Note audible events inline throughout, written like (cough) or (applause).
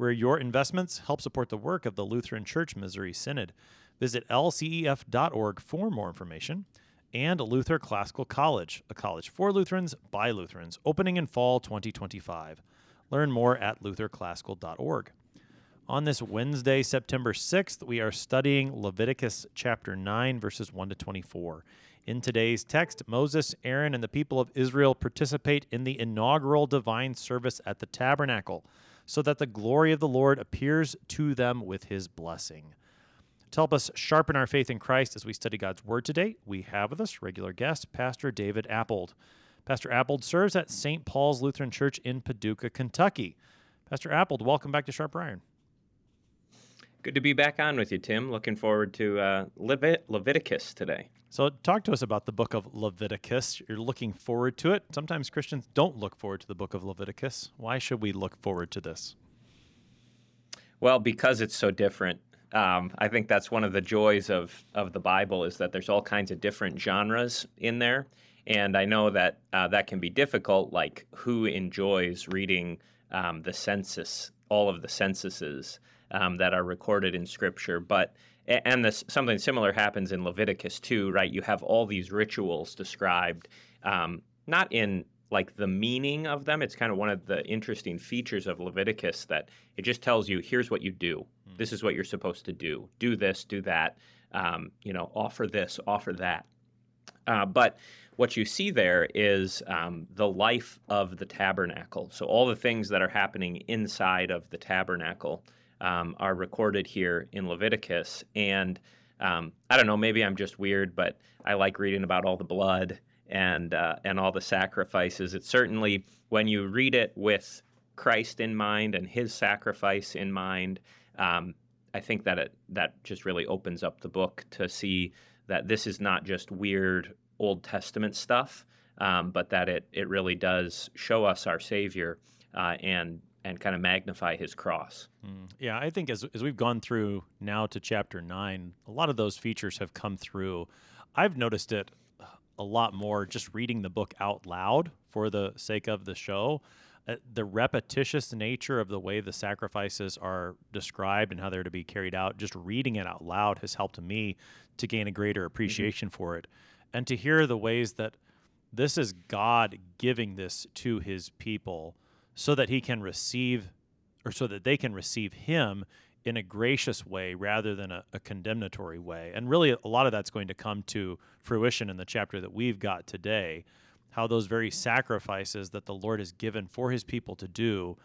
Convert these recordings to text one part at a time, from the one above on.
where your investments help support the work of the Lutheran Church Missouri Synod. Visit lcef.org for more information. And Luther Classical College, a college for Lutherans by Lutherans, opening in fall 2025. Learn more at lutherclassical.org. On this Wednesday, September 6th, we are studying Leviticus chapter 9, verses 1 to 24. In today's text, Moses, Aaron, and the people of Israel participate in the inaugural divine service at the tabernacle so that the glory of the Lord appears to them with his blessing. To help us sharpen our faith in Christ as we study God's Word today, we have with us regular guest, Pastor David Appold. Pastor Appold serves at St. Paul's Lutheran Church in Paducah, Kentucky. Pastor Appold, welcome back to Sharp Iron. Good to be back on with you, Tim. Looking forward to uh, Levit- Leviticus today. So, talk to us about the book of Leviticus. You're looking forward to it. Sometimes Christians don't look forward to the book of Leviticus. Why should we look forward to this? Well, because it's so different. Um, I think that's one of the joys of, of the Bible is that there's all kinds of different genres in there. And I know that uh, that can be difficult, like who enjoys reading um, the census, all of the censuses um, that are recorded in Scripture. But and this, something similar happens in Leviticus too, right? You have all these rituals described, um, not in like the meaning of them. It's kind of one of the interesting features of Leviticus that it just tells you here's what you do. Mm. This is what you're supposed to do. Do this, do that. Um, you know, offer this, offer that. Uh, but what you see there is um, the life of the tabernacle. So all the things that are happening inside of the tabernacle um, are recorded here in Leviticus. And um, I don't know, maybe I'm just weird, but I like reading about all the blood and uh, and all the sacrifices. It's certainly when you read it with Christ in mind and His sacrifice in mind. Um, I think that it that just really opens up the book to see that this is not just weird Old Testament stuff, um, but that it it really does show us our Savior uh, and and kind of magnify his cross. Mm. Yeah, I think as, as we've gone through now to chapter nine, a lot of those features have come through. I've noticed it a lot more just reading the book out loud for the sake of the show. Uh, the repetitious nature of the way the sacrifices are described and how they're to be carried out, just reading it out loud has helped me to gain a greater mm-hmm. appreciation mm-hmm. for it. And to hear the ways that this is God giving this to his people so that he can receive or so that they can receive him in a gracious way rather than a, a, condemnatory way. And really, a lot of that's going to come to fruition in the chapter that we've got today. How those very sacrifices that the Lord has given for his people to do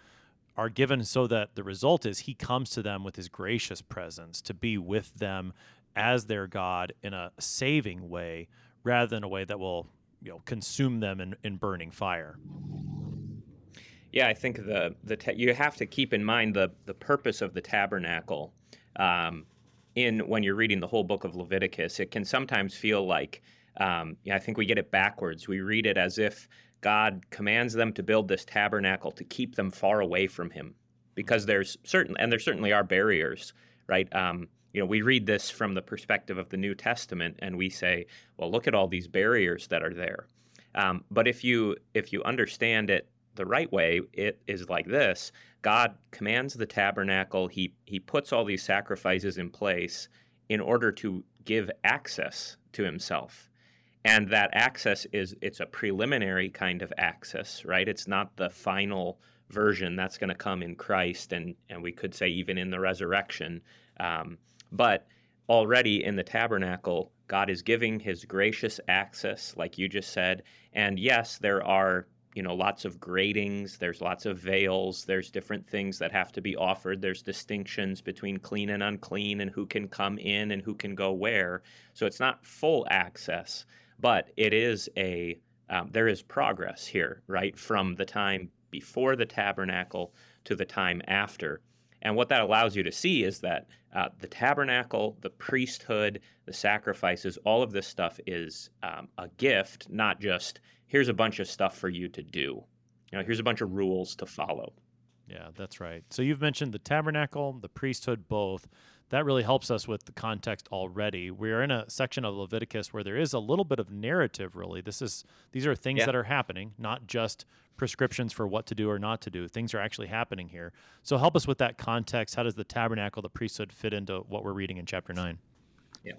are given so that the result is he comes to them with his gracious presence to be with them as their God in a saving way rather than a way that will you know consume them in, in burning fire. Yeah, I think the the ta- you have to keep in mind the the purpose of the tabernacle. Um, in when you're reading the whole book of Leviticus, it can sometimes feel like um, yeah, I think we get it backwards. We read it as if God commands them to build this tabernacle to keep them far away from Him, because there's certain and there certainly are barriers, right? Um, you know, we read this from the perspective of the New Testament, and we say, well, look at all these barriers that are there. Um, but if you if you understand it the right way, it is like this God commands the tabernacle, he, he puts all these sacrifices in place in order to give access to himself. And that access is it's a preliminary kind of access, right? It's not the final version that's going to come in Christ, and and we could say even in the resurrection. Um, but already in the tabernacle, God is giving His gracious access, like you just said. And yes, there are you know lots of gratings there's lots of veils there's different things that have to be offered there's distinctions between clean and unclean and who can come in and who can go where. So it's not full access but it is a um, there is progress here right from the time before the tabernacle to the time after And what that allows you to see is that uh, the tabernacle, the priesthood, the sacrifices, all of this stuff is um, a gift, not just here's a bunch of stuff for you to do. You know, here's a bunch of rules to follow. Yeah, that's right. So you've mentioned the tabernacle, the priesthood, both. That really helps us with the context already. We're in a section of Leviticus where there is a little bit of narrative really. This is these are things Yeah. that are happening, not just prescriptions for what to do or not to do. Things are actually happening here. So help us with that context. How does the tabernacle, the priesthood fit into what we're reading in chapter 9? Yeah,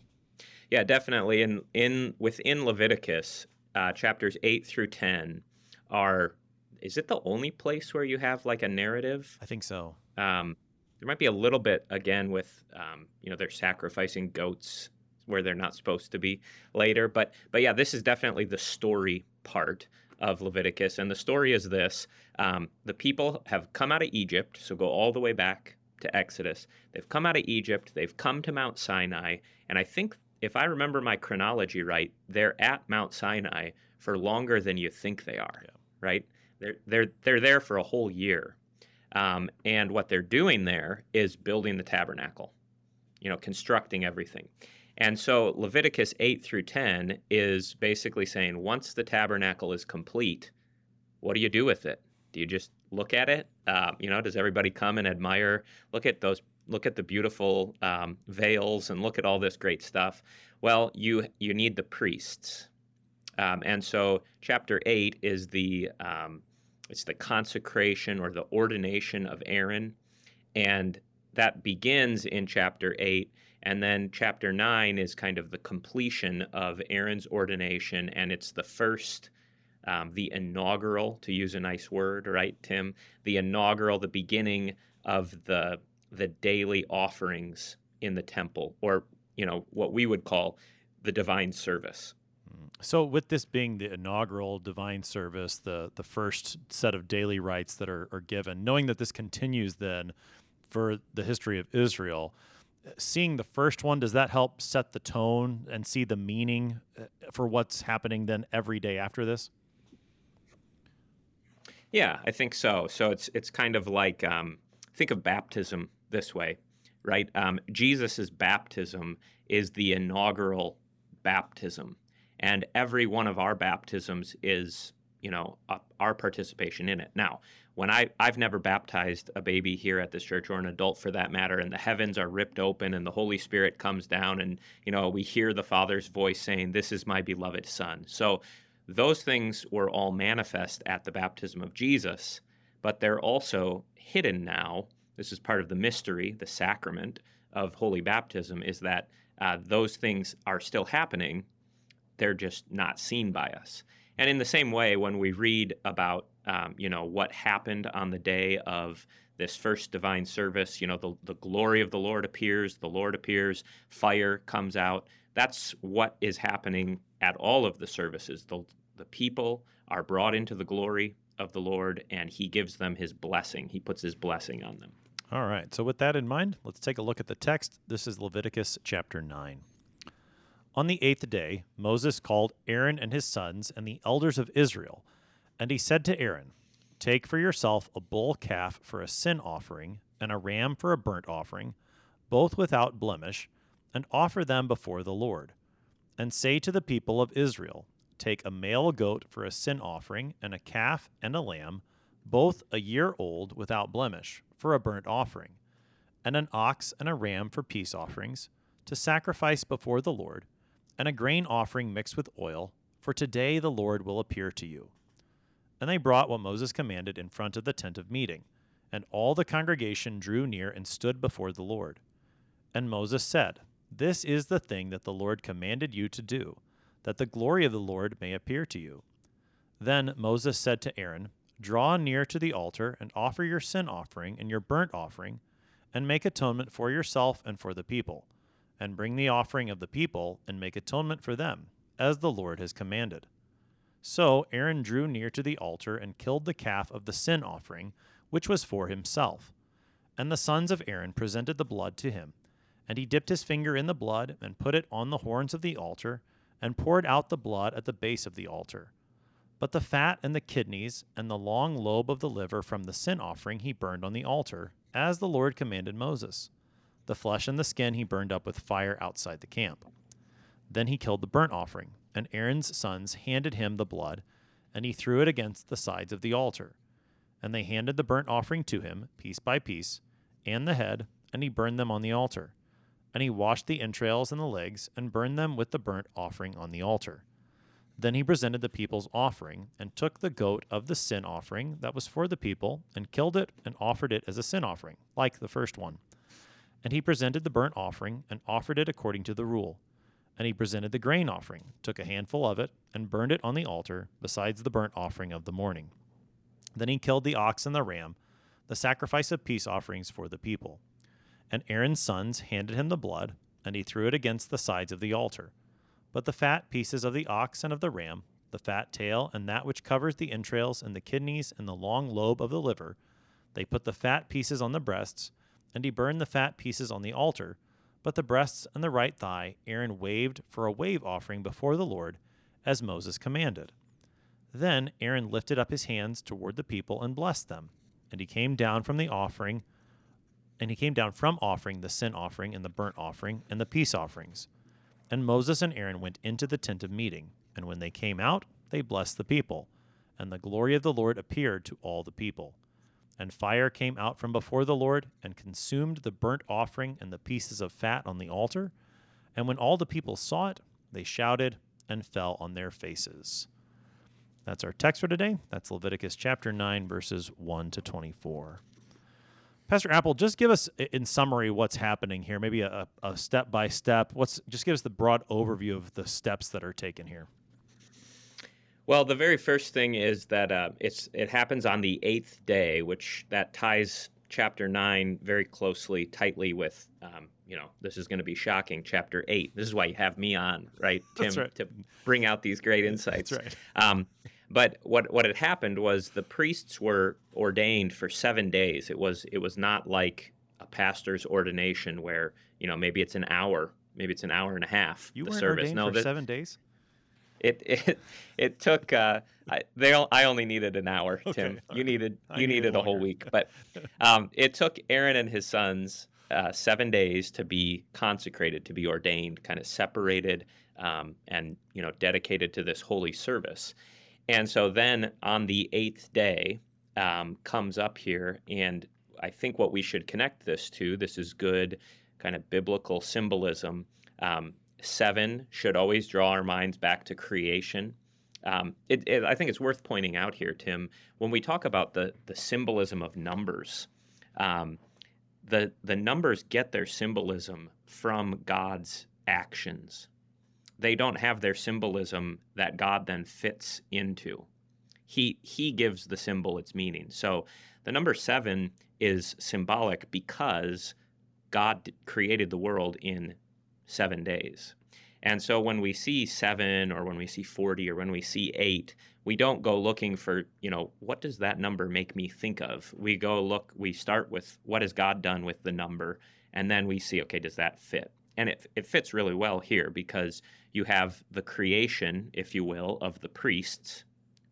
Yeah, definitely. In in within Leviticus, uh, chapters eight through ten are. Is it the only place where you have like a narrative? I think so. Um, there might be a little bit again with um, you know they're sacrificing goats where they're not supposed to be later, but but yeah, this is definitely the story part of Leviticus, and the story is this: um, the people have come out of Egypt, so go all the way back to Exodus. They've come out of Egypt, they've come to Mount Sinai, and I think if I remember my chronology right, they're at Mount Sinai for longer than you think they are. Yeah. Right? They're they're they're there for a whole year. Um, and what they're doing there is building the tabernacle, you know, constructing everything. And so Leviticus 8 through 10 is basically saying once the tabernacle is complete, what do you do with it? Do you just look at it? Uh, you know, does everybody come and admire? Look at those. Look at the beautiful um, veils and look at all this great stuff. Well, you you need the priests, um, and so chapter eight is the um, it's the consecration or the ordination of Aaron, and that begins in chapter eight. And then chapter nine is kind of the completion of Aaron's ordination, and it's the first, um, the inaugural, to use a nice word, right, Tim? The inaugural, the beginning of the the daily offerings in the temple, or you know what we would call the divine service. So, with this being the inaugural divine service, the the first set of daily rites that are, are given, knowing that this continues then for the history of Israel, uh, seeing the first one, does that help set the tone and see the meaning uh, for what's happening then every day after this? Yeah, I think so. So it's it's kind of like um, think of baptism this way, right? Um, Jesus's baptism is the inaugural baptism, and every one of our baptisms is you know our participation in it. Now, when I I've never baptized a baby here at this church or an adult for that matter, and the heavens are ripped open and the Holy Spirit comes down, and you know we hear the Father's voice saying, "This is my beloved Son." So those things were all manifest at the baptism of Jesus, but they're also hidden now. This is part of the mystery, the sacrament of holy baptism, is that uh, those things are still happening. They're just not seen by us. And in the same way, when we read about, um, you know, what happened on the day of this first divine service, you know, the, the glory of the Lord appears, the Lord appears, fire comes out. That's what is happening at all of the services. The, the people are brought into the glory of the Lord, and He gives them His blessing. He puts His blessing on them. All right. So, with that in mind, let's take a look at the text. This is Leviticus chapter 9. On the eighth day, Moses called Aaron and his sons and the elders of Israel, and he said to Aaron, Take for yourself a bull calf for a sin offering and a ram for a burnt offering, both without blemish, and offer them before the Lord. And say to the people of Israel, Take a male goat for a sin offering, and a calf and a lamb, both a year old without blemish, for a burnt offering, and an ox and a ram for peace offerings, to sacrifice before the Lord, and a grain offering mixed with oil, for today the Lord will appear to you. And they brought what Moses commanded in front of the tent of meeting, and all the congregation drew near and stood before the Lord. And Moses said, This is the thing that the Lord commanded you to do, that the glory of the Lord may appear to you. Then Moses said to Aaron, Draw near to the altar and offer your sin offering and your burnt offering, and make atonement for yourself and for the people, and bring the offering of the people and make atonement for them, as the Lord has commanded. So Aaron drew near to the altar and killed the calf of the sin offering, which was for himself. And the sons of Aaron presented the blood to him, and he dipped his finger in the blood and put it on the horns of the altar, and poured out the blood at the base of the altar. But the fat and the kidneys and the long lobe of the liver from the sin offering he burned on the altar, as the Lord commanded Moses. The flesh and the skin he burned up with fire outside the camp. Then he killed the burnt offering, and Aaron's sons handed him the blood, and he threw it against the sides of the altar. And they handed the burnt offering to him, piece by piece, and the head, and he burned them on the altar. And he washed the entrails and the legs, and burned them with the burnt offering on the altar. Then he presented the people's offering, and took the goat of the sin offering that was for the people, and killed it, and offered it as a sin offering, like the first one. And he presented the burnt offering, and offered it according to the rule. And he presented the grain offering, took a handful of it, and burned it on the altar, besides the burnt offering of the morning. Then he killed the ox and the ram, the sacrifice of peace offerings for the people. And Aaron's sons handed him the blood, and he threw it against the sides of the altar. But the fat pieces of the ox and of the ram, the fat tail, and that which covers the entrails, and the kidneys, and the long lobe of the liver, they put the fat pieces on the breasts, and he burned the fat pieces on the altar. But the breasts and the right thigh Aaron waved for a wave offering before the Lord, as Moses commanded. Then Aaron lifted up his hands toward the people and blessed them. And he came down from the offering, and he came down from offering the sin offering and the burnt offering and the peace offerings. And Moses and Aaron went into the tent of meeting, and when they came out, they blessed the people. And the glory of the Lord appeared to all the people. And fire came out from before the Lord, and consumed the burnt offering and the pieces of fat on the altar. And when all the people saw it, they shouted and fell on their faces. That's our text for today. That's Leviticus chapter 9, verses 1 to 24. Pastor Appold, just give us in summary what's happening here, maybe a, step by step. What's just give us the broad overview of the steps that are taken here. Well, the very first thing is that uh, it's it happens on the eighth day, which that ties chapter nine very closely, tightly with um, you know this is going to be shocking. Chapter eight. This is why you have me on, right, (laughs) Tim, right. to bring out these great insights. That's right. Um, but what what had happened was the priests were ordained for seven days. It was it was not like a pastor's ordination where you know maybe it's an hour, maybe it's an hour and a half. You the weren't service. ordained no, for that- seven days. It (laughs) it it took. Uh, I, they I only needed an hour, Okay, Tim. You right. needed you needed needed a whole week, (laughs) but um, it took Aaron and his sons uh, seven days to be consecrated, to be ordained, kind of separated, um, and you know dedicated to this holy service. And so then on the eighth day um, comes up here, and I think what we should connect this to, this is good kind of biblical symbolism. Um, seven should always draw our minds back to creation. Um, it, it, I think it's worth pointing out here, Tim, when we talk about the, the symbolism of numbers, um, the, the numbers get their symbolism from God's actions they don't have their symbolism that God then fits into. He he gives the symbol its meaning. So the number 7 is symbolic because God created the world in 7 days. And so when we see 7 or when we see 40 or when we see 8, we don't go looking for, you know, what does that number make me think of? We go look, we start with what has God done with the number and then we see okay, does that fit? And it, it fits really well here because you have the creation, if you will, of the priests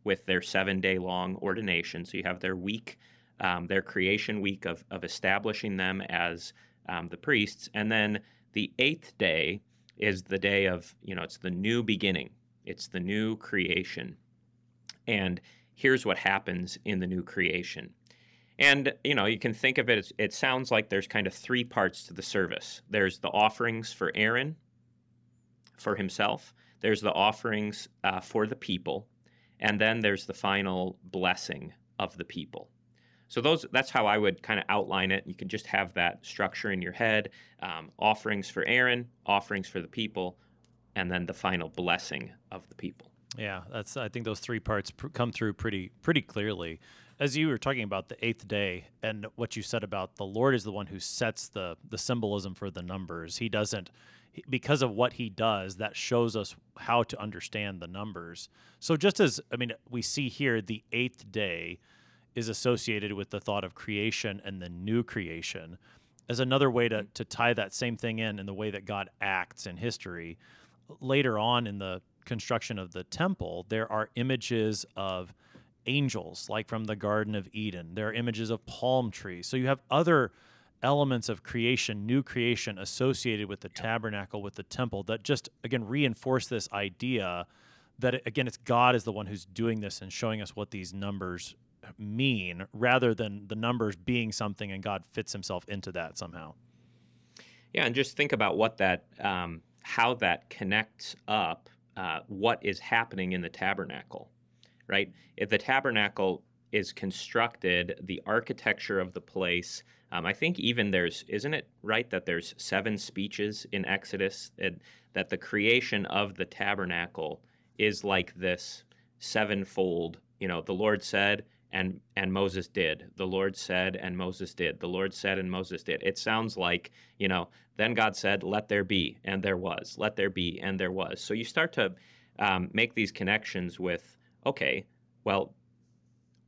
with their seven day long ordination. So you have their week, um, their creation week of, of establishing them as um, the priests. And then the eighth day is the day of, you know, it's the new beginning, it's the new creation. And here's what happens in the new creation. And you know, you can think of it it sounds like there's kind of three parts to the service. There's the offerings for Aaron, for himself. There's the offerings uh, for the people, and then there's the final blessing of the people. So those that's how I would kind of outline it. You can just have that structure in your head: um, offerings for Aaron, offerings for the people, and then the final blessing of the people. Yeah, that's. I think those three parts pr- come through pretty pretty clearly. As you were talking about the eighth day and what you said about the Lord is the one who sets the the symbolism for the numbers. He doesn't because of what he does. That shows us how to understand the numbers. So just as I mean, we see here the eighth day is associated with the thought of creation and the new creation as another way to, mm. to tie that same thing in in the way that God acts in history. Later on in the construction of the temple, there are images of angels, like from the Garden of Eden. There are images of palm trees. So you have other elements of creation, new creation associated with the tabernacle, with the temple, that just, again, reinforce this idea that, again, it's God is the one who's doing this and showing us what these numbers mean rather than the numbers being something and God fits himself into that somehow. Yeah, and just think about what that, um, how that connects up uh, what is happening in the tabernacle, right? If the tabernacle is constructed, the architecture of the place, um, I think even there's, isn't it right that there's seven speeches in Exodus that, that the creation of the tabernacle is like this sevenfold. You know, the Lord said, and and Moses did. The Lord said, and Moses did. The Lord said, and Moses did. It sounds like you know. Then God said, "Let there be," and there was. Let there be, and there was. So you start to um, make these connections with, okay, well,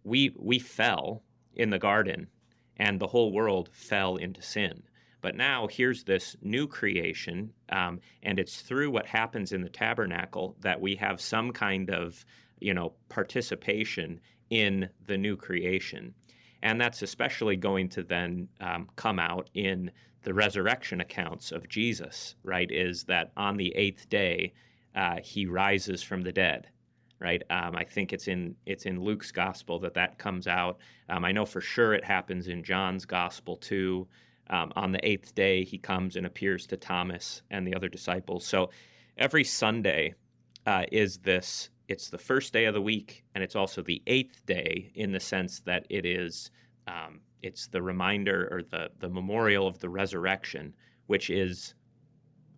we we fell in the garden, and the whole world fell into sin. But now here's this new creation, um, and it's through what happens in the tabernacle that we have some kind of you know participation in the new creation. And that's especially going to then um, come out in the resurrection accounts of Jesus, right? Is that on the eighth day, uh, he rises from the dead, right? Um, I think it's in it's in Luke's gospel that that comes out. Um, I know for sure it happens in John's gospel too. Um, on the eighth day, he comes and appears to Thomas and the other disciples. So every Sunday uh, is this it's the first day of the week, and it's also the eighth day in the sense that it is um, it's the reminder or the the memorial of the resurrection, which is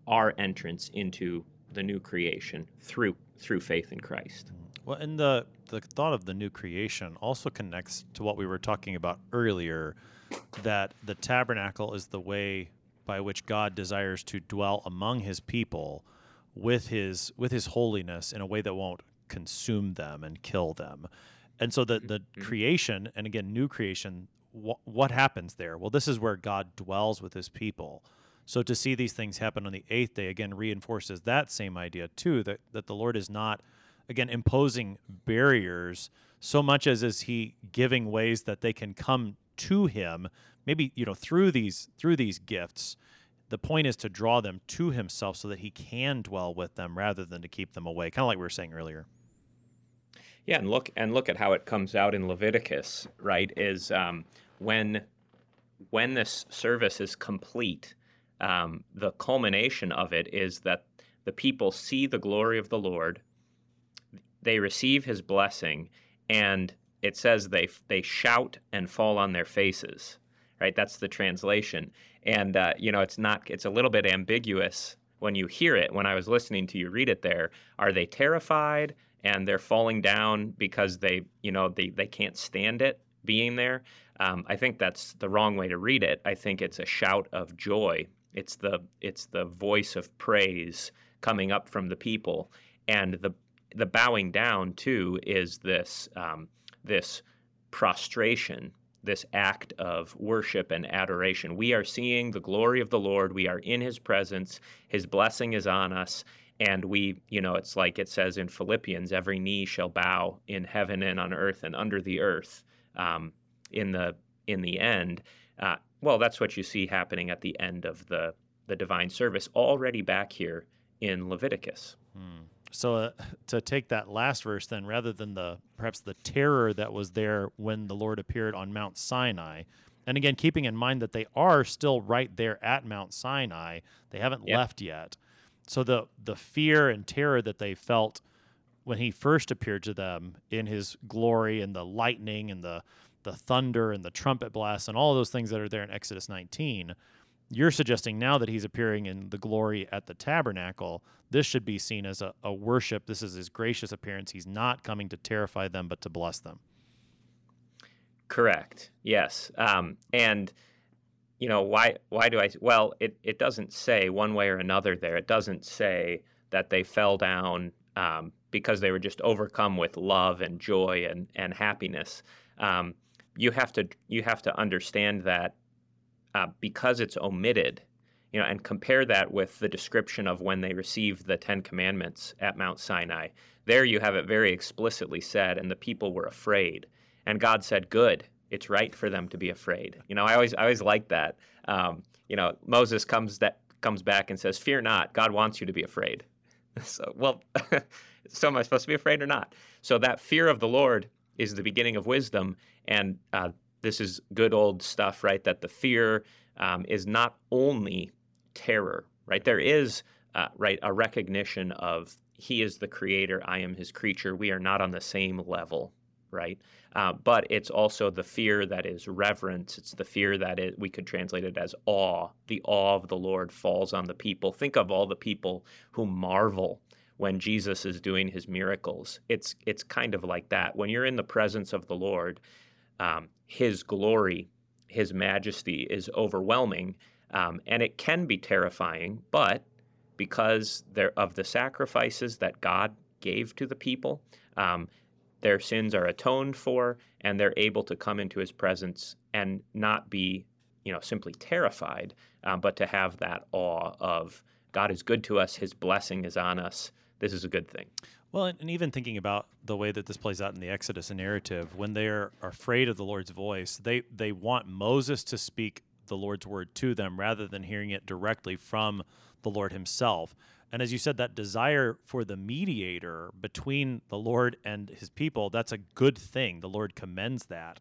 our entrance into the new creation through through faith in Christ. Well, and the the thought of the new creation also connects to what we were talking about earlier, that the tabernacle is the way by which God desires to dwell among His people with his with his holiness in a way that won't consume them and kill them. And so the the mm-hmm. creation and again new creation wh- what happens there? Well, this is where God dwells with his people. So to see these things happen on the 8th day again reinforces that same idea too that that the Lord is not again imposing barriers so much as is he giving ways that they can come to him maybe you know through these through these gifts the point is to draw them to himself so that he can dwell with them rather than to keep them away kind of like we were saying earlier yeah, and look and look at how it comes out in Leviticus, right? Is um, when when this service is complete, um, the culmination of it is that the people see the glory of the Lord, they receive His blessing, and it says they they shout and fall on their faces. Right, that's the translation, and uh, you know it's not it's a little bit ambiguous when you hear it. When I was listening to you read it, there are they terrified? And they're falling down because they, you know, they, they can't stand it being there. Um, I think that's the wrong way to read it. I think it's a shout of joy. It's the it's the voice of praise coming up from the people, and the the bowing down too is this um, this prostration, this act of worship and adoration. We are seeing the glory of the Lord. We are in His presence. His blessing is on us, and we you know it's like it says in philippians every knee shall bow in heaven and on earth and under the earth um, in the in the end uh, well that's what you see happening at the end of the the divine service already back here in leviticus hmm. so uh, (laughs) to take that last verse then rather than the perhaps the terror that was there when the lord appeared on mount sinai and again keeping in mind that they are still right there at mount sinai they haven't yep. left yet so the the fear and terror that they felt when he first appeared to them in his glory and the lightning and the the thunder and the trumpet blasts and all those things that are there in Exodus 19, you're suggesting now that he's appearing in the glory at the tabernacle, this should be seen as a, a worship. This is his gracious appearance. He's not coming to terrify them, but to bless them. Correct. Yes. Um, and you know why why do I well it it doesn't say one way or another there it doesn't say that they fell down um, because they were just overcome with love and joy and and happiness um, you have to you have to understand that uh, because it's omitted you know, and compare that with the description of when they received the Ten Commandments at Mount Sinai. There you have it very explicitly said, and the people were afraid. And God said, Good, it's right for them to be afraid. You know, I always I always like that. Um, you know, Moses comes that comes back and says, Fear not, God wants you to be afraid. (laughs) So well (laughs) so am I supposed to be afraid or not? So that fear of the Lord is the beginning of wisdom. And uh, this is good old stuff, right? That the fear um, is not only terror, right? There is, uh, right, a recognition of He is the creator, I am His creature. We are not on the same level, right? Uh, but it's also the fear that is reverence. It's the fear that it, we could translate it as awe. The awe of the Lord falls on the people. Think of all the people who marvel when Jesus is doing his miracles. It's it's kind of like that. When you're in the presence of the Lord, um, His glory, His majesty is overwhelming, um, and it can be terrifying, but because of the sacrifices that God gave to the people, um, their sins are atoned for, and they're able to come into His presence and not be, you know, simply terrified, um, but to have that awe of God is good to us, His blessing is on us. This is a good thing. Well, and, even thinking about the way that this plays out in the Exodus narrative, when they're afraid of the Lord's voice, they they want Moses to speak the Lord's word to them rather than hearing it directly from the Lord himself. And as you said, that desire for the mediator between the Lord and his people, that's a good thing. The Lord commends that.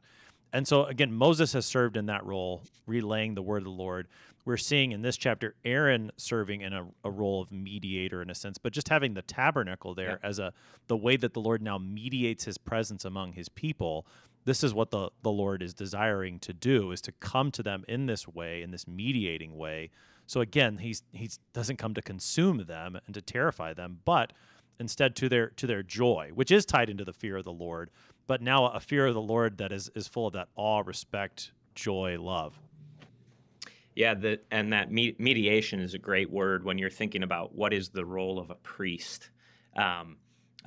And so, again, Moses has served in that role, relaying the word of the Lord. We're seeing in this chapter Aaron serving in a, a role of mediator in a sense, but just having the tabernacle there yeah. as a the way that the Lord now mediates his presence among his people this is what the, the Lord is desiring to do is to come to them in this way, in this mediating way. So again, he's he doesn't come to consume them and to terrify them, but instead to their to their joy, which is tied into the fear of the Lord, but now a fear of the Lord that is is full of that awe, respect, joy, love. Yeah, the, and that me- mediation is a great word when you're thinking about what is the role of a priest. Um,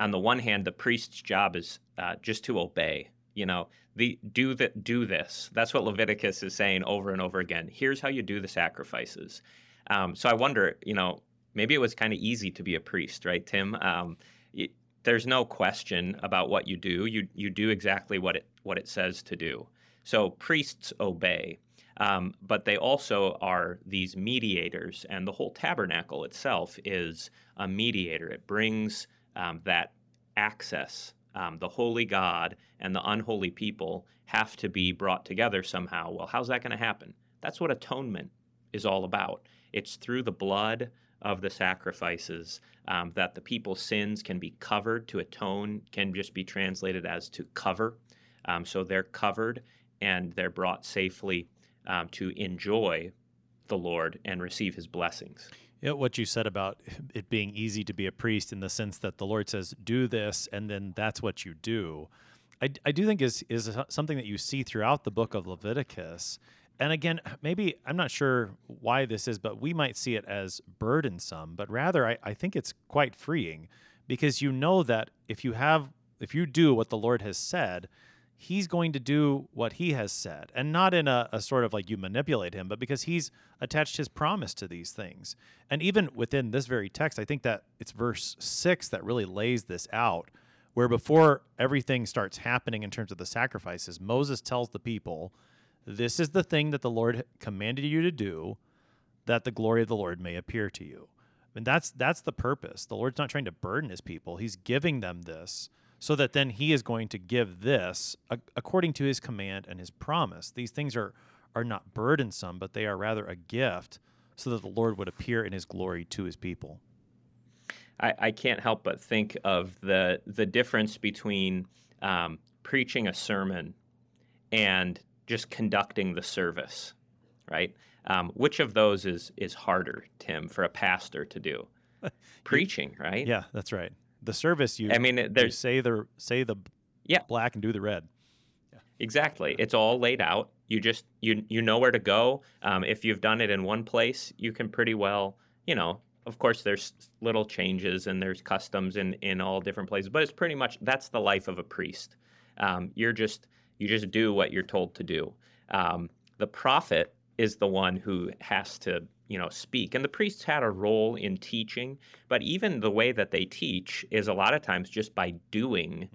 on the one hand, the priest's job is uh, just to obey, you know the do that do this. That's what leviticus is saying over and over again. Here's how you do the sacrifices. Um, so i wonder you know maybe it was kind of easy to be a priest right tim? Um, it, there's no question about what you do. You you do exactly what it what it says to do. So priests obey um, but they also are these mediators and the whole tabernacle itself is a mediator. It brings um, that access um, the holy God and the unholy people have to be brought together somehow. Well, how's that going to happen? That's what atonement is all about. It's through the blood of the sacrifices um, that the people's sins can be covered. To atone can just be translated as to cover. Um, so they're covered and they're brought safely um, to enjoy the Lord and receive his blessings. Yeah, what you said about it being easy to be a priest in the sense that the Lord says, "Do this," and then that's what you do. I, I do think is is something that you see throughout the book of Leviticus. And again, maybe I'm not sure why this is, but we might see it as burdensome. But rather, I, I think it's quite freeing because you know that if you have if you do what the Lord has said, he's going to do what he has said and not in a, a, sort of like you manipulate him but because he's attached his promise to these things. And even within this very text i think that it's verse 6 that really lays this out where before everything starts happening in terms of the sacrifices moses tells the people this is the thing that the lord commanded you to do that the glory of the lord may appear to you. And that's that's the purpose. The lord's not trying to burden his people. He's giving them this so that then he is going to give this according to his command and his promise. These things are are not burdensome, but they are rather a gift so that the Lord would appear in his glory to his people. I, I can't help but think of the the difference between um, preaching a sermon and just conducting the service, right? Um, which of those is is harder, Tim, for a pastor to do? (laughs) Preaching, right? Yeah, that's right the service you I mean there's say the say the yeah black and do the red. Yeah. Exactly. It's all laid out. You just you you know where to go. Um, if you've done it in one place, you can pretty well you know. Of course, there's little changes and there's customs in in all different places, but it's pretty much that's the life of a priest. Um, you're just you just do what you're told to do. Um, the prophet is the one who has to you know, speak. And the priests had a role in teaching, but even the way that they teach is a lot of times just by doing,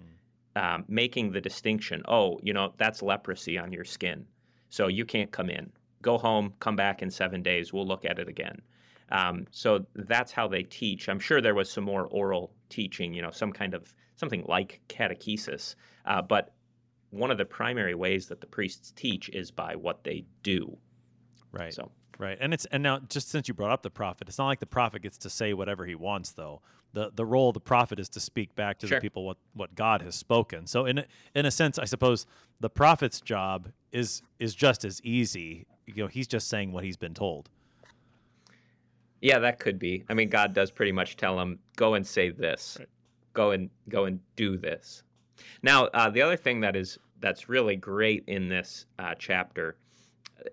um, making the distinction. Oh, you know, that's leprosy on your skin, so you can't come in. Go home, come back in seven days. We'll look at it again. Um, so that's how they teach. I'm sure there was some more oral teaching, you know, some kind of something like catechesis, uh, but one of the primary ways that the priests teach is by what they do. Right. So Right. And it's and now just since you brought up the prophet, it's not like the prophet gets to say whatever he wants though. The the role of the prophet is to speak back to Sure. the people what what God has spoken. So in a, in a sense, I suppose the prophet's job is is just as easy. You know, he's just saying what he's been told. yeah, that could be. I mean, God does pretty much tell them, "Go and say this. Right. Go and go and do this." Now, uh, the other thing that is that's really great in this uh, chapter,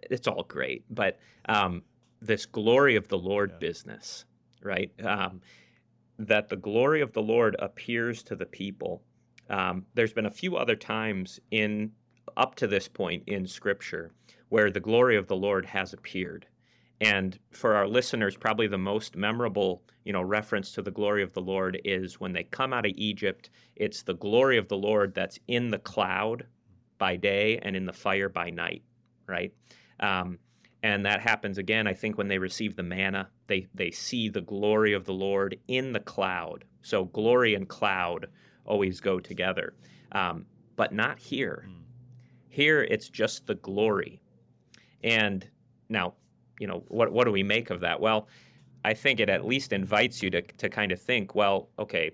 it's all great, but um, this glory of the Lord Yeah. business, right? Um, that the glory of the Lord appears to the people. Um, there's been a few other times in up to this point in Scripture where the glory of the Lord has appeared. And for our listeners, probably the most memorable, you know, reference to the glory of the Lord is when they come out of Egypt. It's the glory of the Lord that's in the cloud by day and in the fire by night, right? Um, and that happens again, I think, when they receive the manna. They they see the glory of the Lord in the cloud. So glory and cloud always go together, um, but not here. Mm. Here, it's just the glory. And now, you know, what, what do we make of that? Well, I think it at least invites you to, to kind of think, well, okay,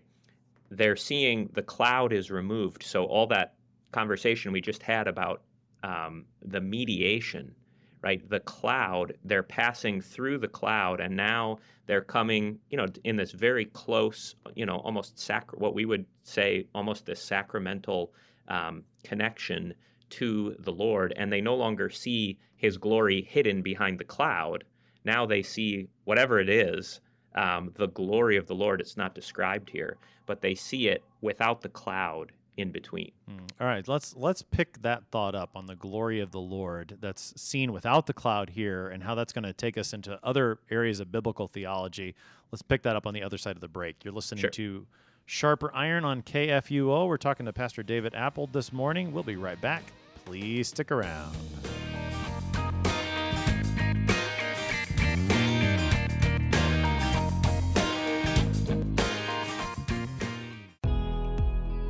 they're seeing the cloud is removed. So all that conversation we just had about um, the mediation, right? The cloud, they're passing through the cloud, and now they're coming, you know, in this very close, you know, almost sac- what we would say almost this sacramental um, connection to the Lord, and they no longer see His glory hidden behind the cloud. Now they see whatever it is, um, the glory of the Lord. It's not described here, but they see it without the cloud in between. Mm. All right, let's let's pick that thought up on the glory of the Lord that's seen without the cloud here and how that's going to take us into other areas of biblical theology. Let's pick that up on the other side of the break. You're listening Sure. to Sharper Iron on KFUO. We're talking to Pastor David Appold this morning. We'll be right back. Please stick around.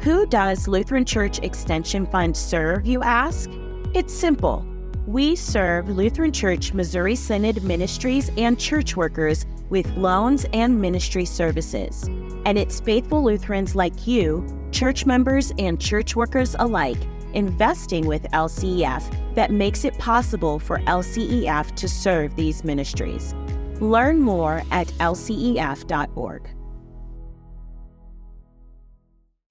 Who does Lutheran Church Extension Fund serve, you ask? It's simple. We serve Lutheran Church Missouri Synod ministries and church workers with loans and ministry services. And it's faithful Lutherans like you, church members and church workers alike, investing with LCEF that makes it possible for LCEF to serve these ministries. Learn more at lcef.org.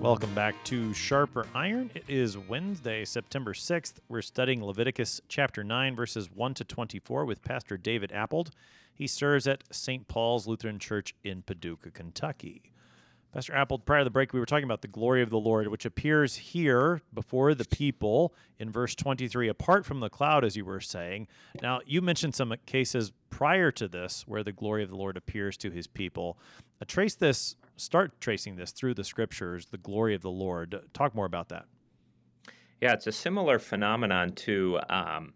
Welcome back to Sharper Iron. It is Wednesday, September 6th. We're studying Leviticus chapter 9, verses 1 to 24 with Pastor David Appold. He serves at St. Paul's Lutheran Church in Paducah, Kentucky. Pastor Appold, prior to the break, we were talking about the glory of the Lord, which appears here before the people in verse 23, apart from the cloud, as you were saying. Now, you mentioned some cases prior to this where the glory of the Lord appears to his people. I trace this, start tracing this through the scriptures, the glory of the Lord. Talk more about that. Yeah, it's a similar phenomenon to um,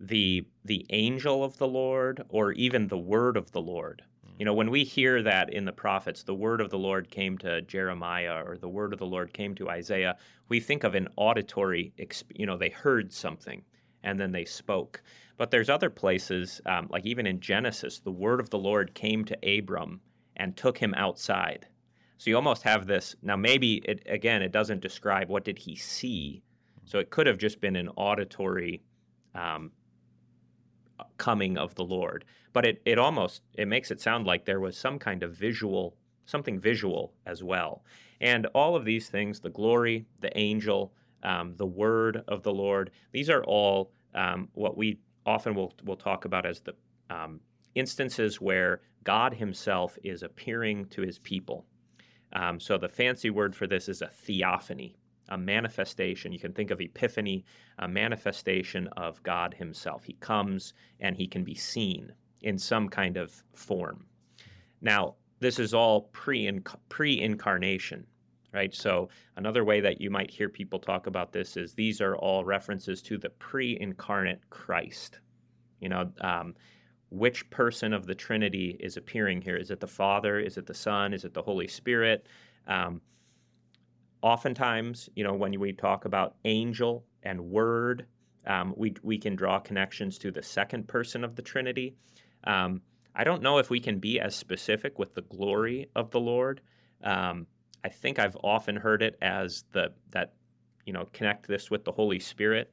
the the angel of the Lord or even the word of the Lord. You know, when we hear that in the prophets, the word of the Lord came to Jeremiah or the word of the Lord came to Isaiah, we think of an auditory, you know, they heard something and then they spoke. But there's other places, um, like even in Genesis, the word of the Lord came to Abram and took him outside. So you almost have this. Now, maybe it, again, it doesn't describe what did he see. So it could have just been an auditory um, coming of the Lord. But it, it almost it makes it sound like there was some kind of visual, something visual as well. And all of these things, the glory, the angel, um, the word of the Lord, these are all um, what we often will, will talk about as the um, instances where God Himself is appearing to His people. Um, so the fancy word for this is a theophany, a manifestation. You can think of epiphany, a manifestation of God Himself. He comes and He can be seen in some kind of form. Now, this is all pre incarnation, right? So another way that you might hear people talk about this is these are all references to the pre incarnate Christ. You know, um, which person of the Trinity is appearing here? Is it the Father? Is it the Son? Is it the Holy Spirit? Um, oftentimes, you know, when we talk about angel and word, um, we, we can draw connections to the second person of the Trinity. Um, I don't know if we can be as specific with the glory of the Lord. Um, I think I've often heard it as the that you know connect this with the Holy Spirit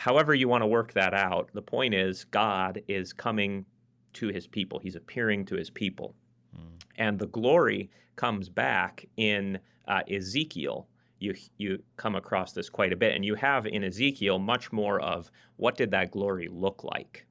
however you want to work that out, the point is God is coming to his people. He's appearing to his people. Mm. And the glory comes back in uh, Ezekiel. You, you come across this quite a bit. And you have in Ezekiel much more of what did that glory look like?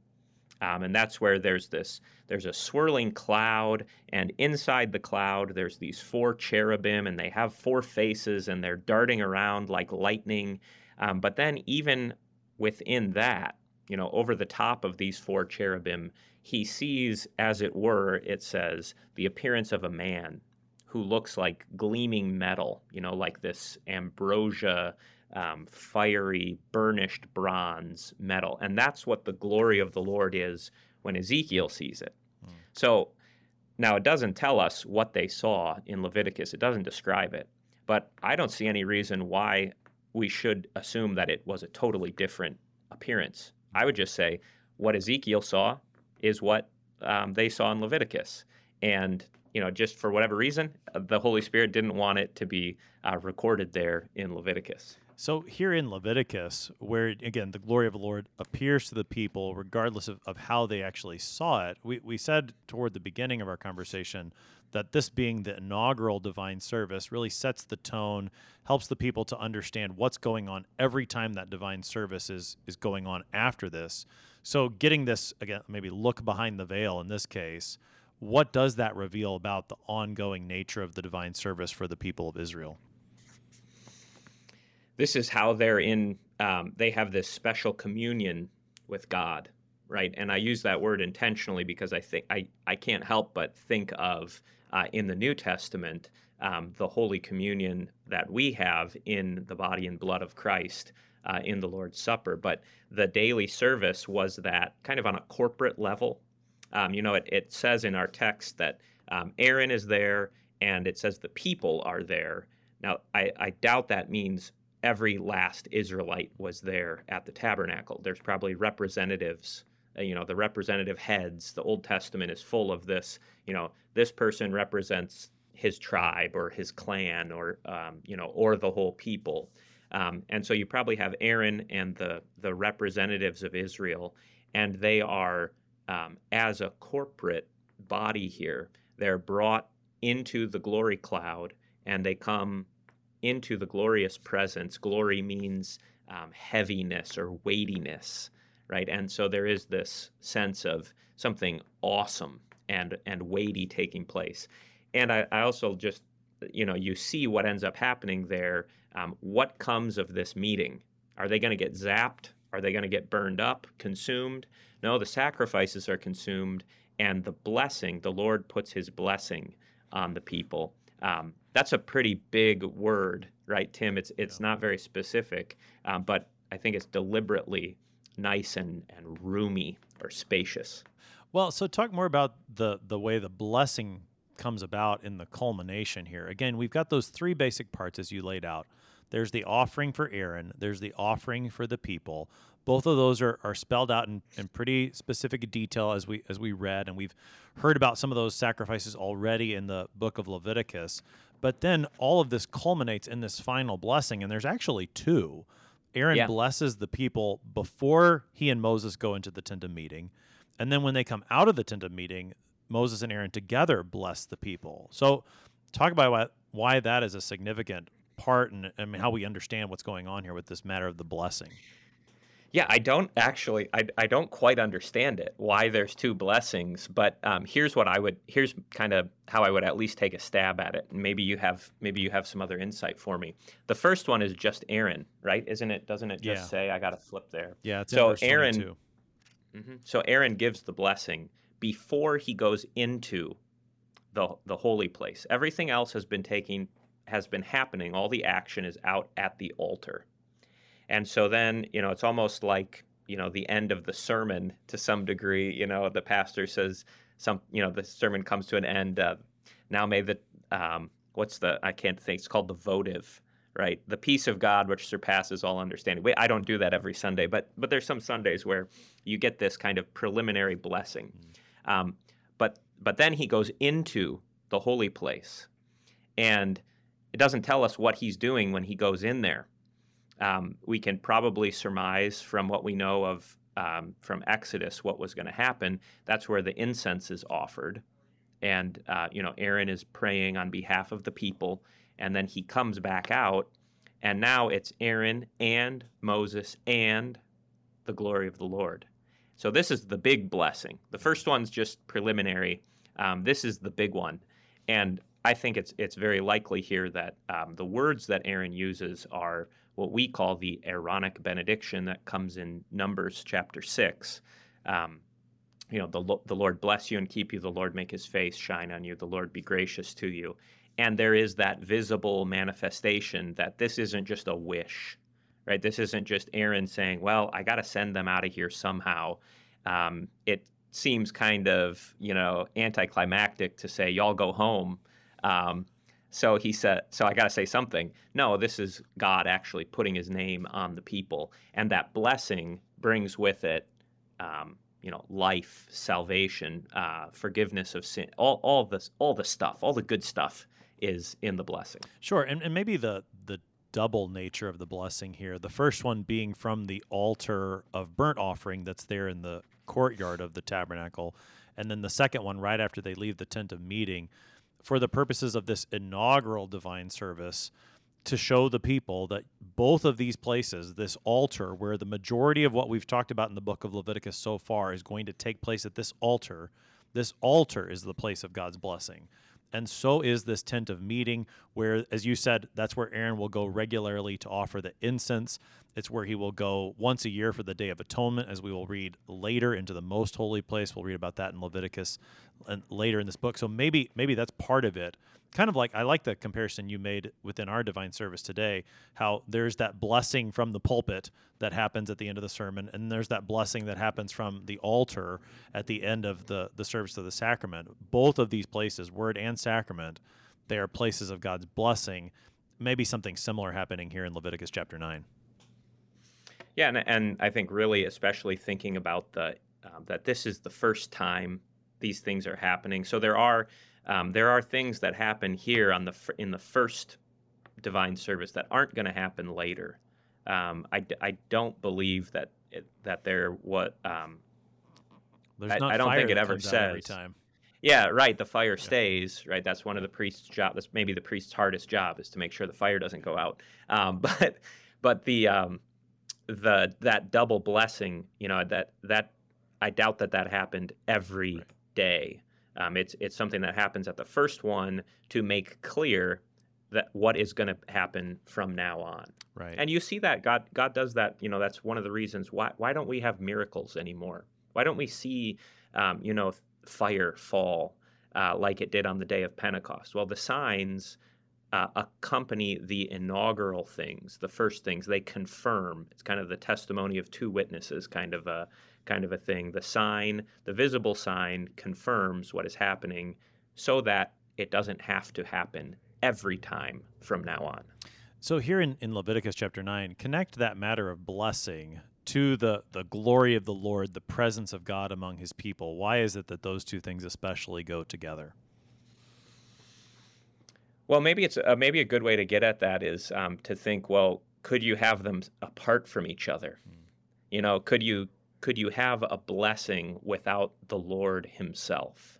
Um, and that's where there's this there's a swirling cloud and inside the cloud there's these four cherubim and they have four faces and they're darting around like lightning um, but then even within that, you know, over the top of these four cherubim, he sees, as it were, it says, the appearance of a man who looks like gleaming metal, you know, like this ambrosia, um, fiery, burnished bronze metal. And that's what the glory of the Lord is when Ezekiel sees it. Mm. So now it doesn't tell us what they saw in Leviticus, it doesn't describe it. But I don't see any reason why we should assume that it was a totally different appearance. I would just say what Ezekiel saw is what um, they saw in Leviticus. And, you know, just for whatever reason, the Holy Spirit didn't want it to be uh, recorded there in Leviticus. So here in Leviticus, where again the glory of the Lord appears to the people, regardless of, of how they actually saw it, we, we said toward the beginning of our conversation that this being the inaugural divine service really sets the tone, helps the people to understand what's going on every time that divine service is is going on after this. So getting this again, maybe look behind the veil in this case, what does that reveal about the ongoing nature of the divine service for the people of Israel? this is how they're in um, they have this special communion with god right? And i use that word intentionally because i think i, I can't help but think of uh, in the new testament um, the holy communion that we have in the body and blood of christ uh, in the lord's supper. But the daily service was that kind of on a corporate level. Um, you know it, it says in our text that um, aaron is there and it says the people are there. Now I, I doubt that means every last Israelite was there at the tabernacle. There's probably representatives, you know, the representative heads. The Old Testament is full of this, you know, this person represents his tribe or his clan or, um, you know, or the whole people. Um, and so you probably have Aaron and the, the representatives of Israel, and they are, um, as a corporate body here, they're brought into the glory cloud and they come into the glorious presence. Glory means um, heaviness or weightiness, right? And so there is this sense of something awesome and and weighty taking place. And I, I also just, you know, you see what ends up happening there. Um, what comes of this meeting? Are they going to get zapped? Are they going to get burned up, consumed? No, the sacrifices are consumed, and the blessing, the Lord puts his blessing on the people. Um, that's a pretty big word, right, Tim? It's it's yeah. not very specific, um, but I think it's deliberately nice and, and roomy or spacious. Well, so talk more about the the way the blessing comes about in the culmination here. Again, we've got those three basic parts as you laid out. There's the offering for Aaron, there's the offering for the people. Both of those are, are spelled out in, in pretty specific detail as we as we read, and we've heard about some of those sacrifices already in the book of Leviticus. But then all of this culminates in this final blessing, and there's actually two. Aaron Yeah. blesses the people before he and Moses go into the tent of meeting. And then when they come out of the tent of meeting, Moses and Aaron together bless the people. So talk about why, why that is a significant part and, and how we understand what's going on here with this matter of the blessing. Yeah, I don't actually, I, I don't quite understand it, why there's two blessings, but um, here's what I would, here's kind of how I would at least take a stab at it. And maybe you have, maybe you have some other insight for me. The first one is just Aaron, right? Isn't it, doesn't it just Yeah. say, I got to flip there. Yeah, it's So Aaron- 22. hmm So Aaron gives the blessing before he goes into the the holy place. Everything else has been taking has been happening. All the action is out at the altar. And so then, you know, it's almost like, you know, the end of the sermon to some degree, you know, the pastor says some, you know, the sermon comes to an end. Uh, now may the, um, what's the, I can't think, it's called the votum, right? The peace of God, which surpasses all understanding. Wait, I don't do that every Sunday, but, but there's some Sundays where you get this kind of preliminary blessing. Um, but, but then he goes into the holy place and it doesn't tell us what he's doing when he goes in there. Um, we can probably surmise from what we know of um, from Exodus what was going to happen. That's where the incense is offered, and uh, you know Aaron is praying on behalf of the people, and then he comes back out, and now it's Aaron and Moses and the glory of the Lord. So this is the big blessing. The first one's just preliminary. Um, this is the big one, and I think it's it's very likely here that um, the words that Aaron uses are what we call the Aaronic benediction that comes in Numbers chapter six. Um, you know, the the Lord bless you and keep you. The Lord make His face shine on you. The Lord be gracious to you. And there is that visible manifestation that this isn't just a wish, right? This isn't just Aaron saying, "Well, I got to send them out of here somehow." Um, it seems kind of you know anticlimactic to say, "Y'all go home." Um, so he said, so I got to say something. No, this is God actually putting his name on the people. And that blessing brings with it, um, you know, life, salvation, uh, forgiveness of sin, all, all this, all the stuff, all the good stuff is in the blessing. Sure, and, and maybe the the double nature of the blessing here. The first one being from the altar of burnt offering that's there in the courtyard of the tabernacle, and then the second one right after they leave the tent of meeting, for the purposes of this inaugural divine service, to show the people that both of these places, this altar where the majority of what we've talked about in the book of Leviticus so far is going to take place at this altar, this altar is the place of God's blessing. And so is this tent of meeting, where, as you said, that's where Aaron will go regularly to offer the incense. It's where he will go once a year for the Day of Atonement, as we will read later into the most holy place. We'll read about that in Leviticus later in this book. So maybe maybe that's part of it. Kind of like I like the comparison you made within our divine service today, how there's that blessing from the pulpit that happens at the end of the sermon, and there's that blessing that happens from the altar at the end of the, the service of the sacrament. Both of these places, word and sacrament, they are places of God's blessing. Maybe something similar happening here in Leviticus chapter 9. Yeah, and, and I think really, especially thinking about the um, that this is the first time these things are happening. So there are um, there are things that happen here on the in the first divine service that aren't going to happen later. Um, I, I don't believe that it, that there what um, There's I- not I don't fire think it ever says. time. Yeah, right. The fire stays, right? That's one of the priest's job. That's maybe the priest's hardest job is to make sure the fire doesn't go out. Um, (laughs) but but the um, the that double blessing, you know, that that I doubt that that happened every Right. Day. Um, it's it's something that happens at the first one to make clear that what is going to happen from now on. Right. And you see that God God does that. You know, that's one of the reasons why why don't we have miracles anymore? Why don't we see, um, you know, fire fall uh, like it did on the day of Pentecost? Well, the signs uh, accompany the inaugural things, the first things. They confirm. It's kind of the testimony of two witnesses, kind of a kind of a thing. The sign, the visible sign, confirms what is happening, so that it doesn't have to happen every time from now on. So here in, in Leviticus chapter 9, connect that matter of blessing to the, the glory of the Lord, the presence of God among his people. Why is it that those two things especially go together? Well, maybe it's uh, maybe a good way to get at that is um, to think. Well, could you have them apart from each other? Mm. You know, could you could you have a blessing without the Lord Himself?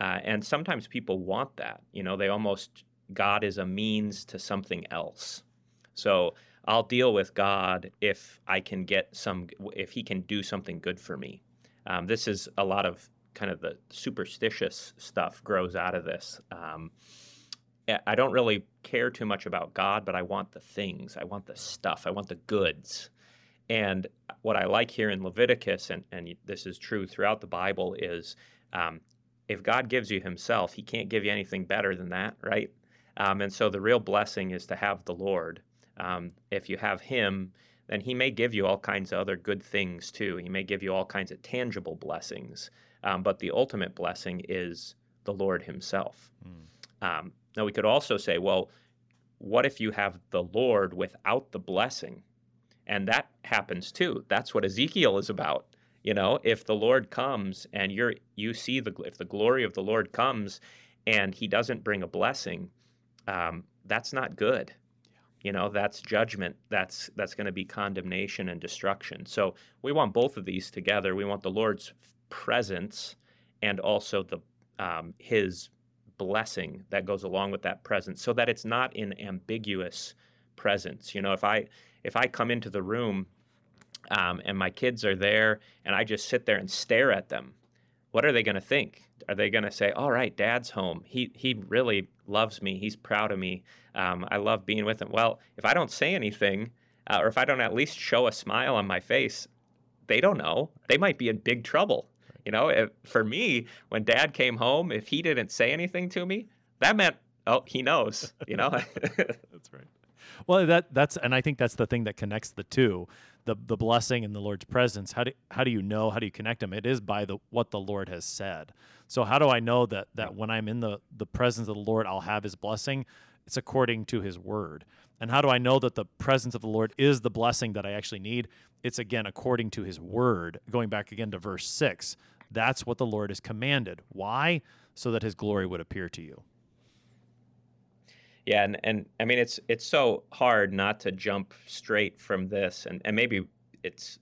Uh, and sometimes people want that. You know, they almost God is a means to something else. So I'll deal with God if I can get some, if He can do something good for me. Um, this is a lot of kind of the superstitious stuff grows out of this. Um, I don't really care too much about God, but I want the things. I want the stuff. I want the goods. And what I like here in Leviticus, and, and this is true throughout the Bible, is um, if God gives you Himself, He can't give you anything better than that, right? Um, and so the real blessing is to have the Lord. Um, if you have Him, then He may give you all kinds of other good things too. He may give you all kinds of tangible blessings. Um, but the ultimate blessing is the Lord Himself. Mm. now, we could also say, well, what if you have the Lord without the blessing? And that happens too. That's what Ezekiel is about. You know, if the Lord comes and you're you see the if the glory of the Lord comes and he doesn't bring a blessing, um, that's not good. You know, that's judgment. That's that's going to be condemnation and destruction. So we want both of these together. We want the Lord's presence and also the um, His blessing that goes along with that presence, so that it's not an ambiguous presence. You know, if I if I come into the room um, and my kids are there and I just sit there and stare at them, what are they going to think? Are they going to say, "All right, Dad's home. He he really loves me. He's proud of me. Um, I love being with him." Well, if I don't say anything, uh, or if I don't at least show a smile on my face, they don't know. They might be in big trouble. You know, if, for me, when Dad came home, if he didn't say anything to me, that meant, oh, he knows. You know. (laughs) That's right. Well, that that's and I think that's the thing that connects the two, the the blessing and the Lord's presence. How do how do you know? How do you connect them? It is by the what the Lord has said. So how do I know that that when I'm in the the presence of the Lord, I'll have His blessing? It's according to His word. And how do I know that the presence of the Lord is the blessing that I actually need? It's again according to His word. Going back again to verse six, that's what the Lord has commanded. Why? So that His glory would appear to you. Yeah, and, and I mean it's it's so hard not to jump straight from this, and, and maybe it's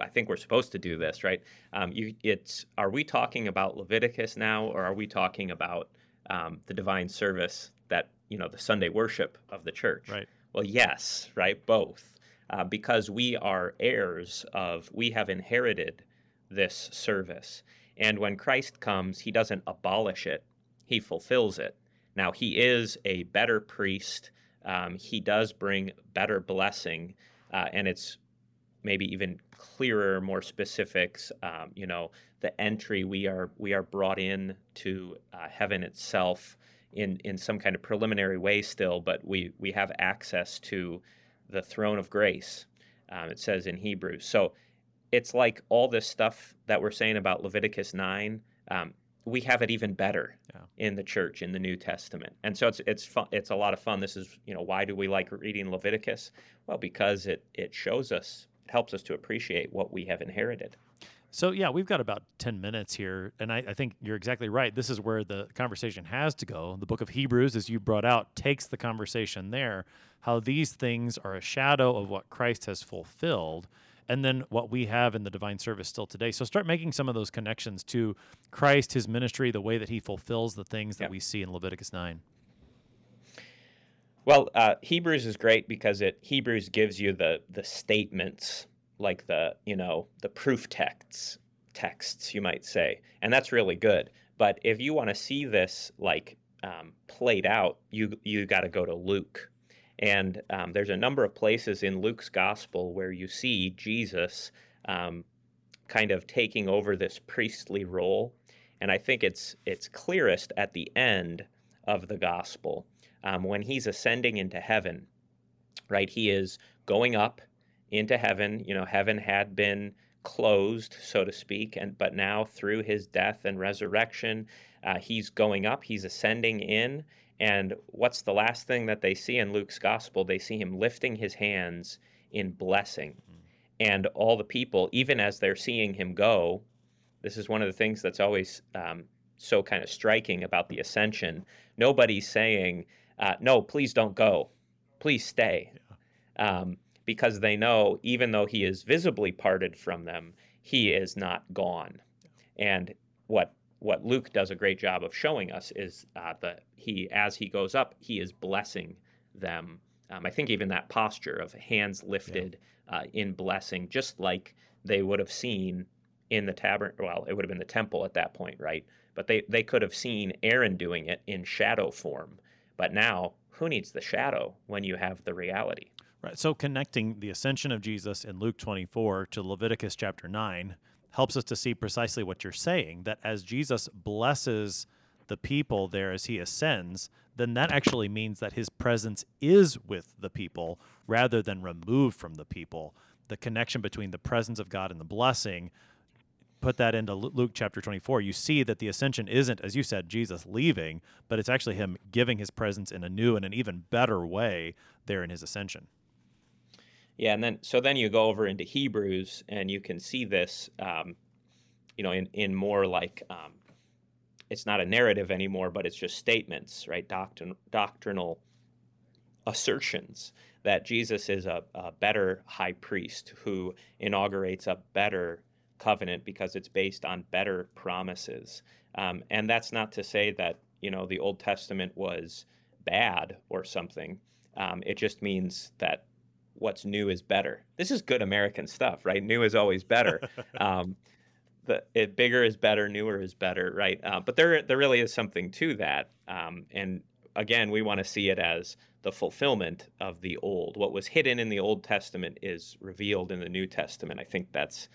I think we're supposed to do this, right? Um, you, it's are we talking about Leviticus now, or are we talking about um, the divine service that you know the Sunday worship of the church? Right. Well, yes, right, both, uh, because we are heirs of we have inherited this service, and when Christ comes, He doesn't abolish it; He fulfills it. Now, he is a better priest. Um, he does bring better blessing, uh, and it's maybe even clearer, more specifics. Um, you know, the entry we are we are brought in to uh, heaven itself in in some kind of preliminary way still, but we we have access to the throne of grace. Um, it says in Hebrews. So it's like all this stuff that we're saying about Leviticus nine. Um, we have it even better yeah. in the church in the New Testament. And so it's it's fun, it's a lot of fun. This is, you know, why do we like reading Leviticus? Well, because it it shows us, it helps us to appreciate what we have inherited. So yeah, we've got about ten minutes here, and I, I, think you're exactly right. This is where the conversation has to go. The book of Hebrews, as you brought out, takes the conversation there. How these things are a shadow of what Christ has fulfilled, and then what we have in the divine service still today. So start making some of those connections to Christ, his ministry, the way that he fulfills the things that we see in Leviticus 9. Well, uh, Hebrews is great because it Hebrews gives you the the statements, like the you know the proof texts, texts you might say, and that's really good. But if you want to see this like um, played out, you you got to go to Luke and um, there's a number of places in Luke's gospel where you see Jesus um, kind of taking over this priestly role. And I think it's it's clearest at the end of the gospel um, when he's ascending into heaven. Right, he is going up into heaven. You know, heaven had been closed, so to speak, and but now through his death and resurrection, uh, he's going up. He's ascending in, and what's the last thing that they see in Luke's gospel? They see him lifting his hands in blessing. Mm-hmm. And all the people, even as they're seeing him go, this is one of the things that's always um, so kind of striking about the ascension. Nobody's saying, uh, no, please don't go. Please stay. Yeah. um, because they know even though he is visibly parted from them, he is not gone. And what what Luke does a great job of showing us is uh, that he, as he goes up, he is blessing them. Um, I think even that posture of hands lifted yeah. uh, in blessing, just like they would have seen in the tabernacle. Well, it would have been the temple at that point, right? But they, they could have seen Aaron doing it in shadow form. But now, who needs the shadow when you have the reality? Right. So connecting the ascension of Jesus in Luke 24 to Leviticus chapter 9 helps us to see precisely what you're saying that as Jesus blesses the people there as he ascends, then that actually means that his presence is with the people rather than removed from the people. The connection between the presence of God and the blessing, put that into Luke chapter 24, you see that the ascension isn't, as you said, Jesus leaving, but it's actually him giving his presence in a new and an even better way there in his ascension. Yeah, and then so then you go over into Hebrews, and you can see this, um, you know, in in more like um, it's not a narrative anymore, but it's just statements, right? Doctrin- doctrinal assertions that Jesus is a, a better high priest who inaugurates a better covenant because it's based on better promises. Um, and that's not to say that you know the Old Testament was bad or something. Um, it just means that what's new is better. This is good American stuff, right? New is always better. (laughs) um, the it, bigger is better, newer is better, right? Uh, but there there really is something to that. Um, and again, we want to see it as the fulfillment of the old. What was hidden in the Old Testament is revealed in the New Testament. I think that's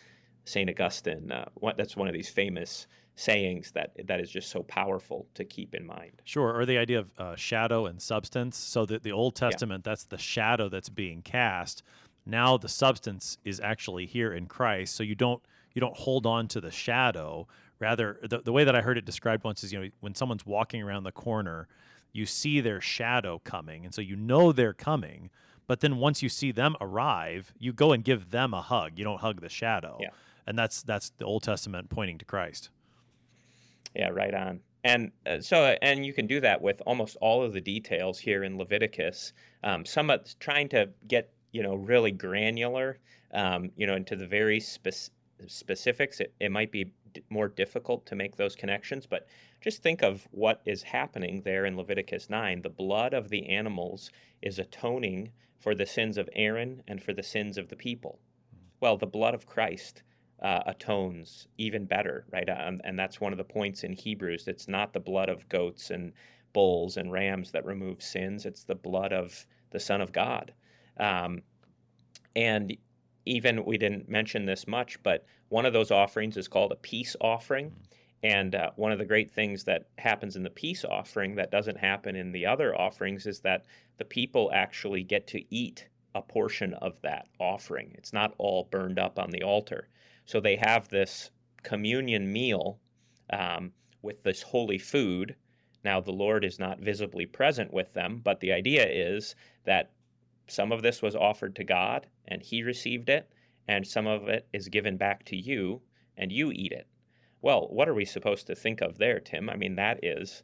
Saint Augustine. Uh, what, that's one of these famous sayings that that is just so powerful to keep in mind. Sure, or the idea of uh, shadow and substance. So that the Old Testament, yeah. that's the shadow that's being cast. Now the substance is actually here in Christ. So you don't you don't hold on to the shadow. Rather, the, the way that I heard it described once is you know when someone's walking around the corner, you see their shadow coming, and so you know they're coming. But then once you see them arrive, you go and give them a hug. You don't hug the shadow. Yeah. And that's that's the Old Testament pointing to Christ. Yeah, right on. And uh, so, and you can do that with almost all of the details here in Leviticus. Um, some of trying to get you know really granular, um, you know, into the very spe- specifics. It, it might be d- more difficult to make those connections, but just think of what is happening there in Leviticus nine. The blood of the animals is atoning for the sins of Aaron and for the sins of the people. Well, the blood of Christ uh, atones even better, right? Um, and that's one of the points in Hebrews. It's not the blood of goats and bulls and rams that removes sins, it's the blood of the Son of God. Um, and even we didn't mention this much, but one of those offerings is called a peace offering. And uh, one of the great things that happens in the peace offering that doesn't happen in the other offerings is that the people actually get to eat a portion of that offering. It's not all burned up on the altar. So they have this communion meal um, with this holy food. Now, the Lord is not visibly present with them, but the idea is that some of this was offered to God and He received it, and some of it is given back to you and you eat it. Well, what are we supposed to think of there, Tim? I mean, that is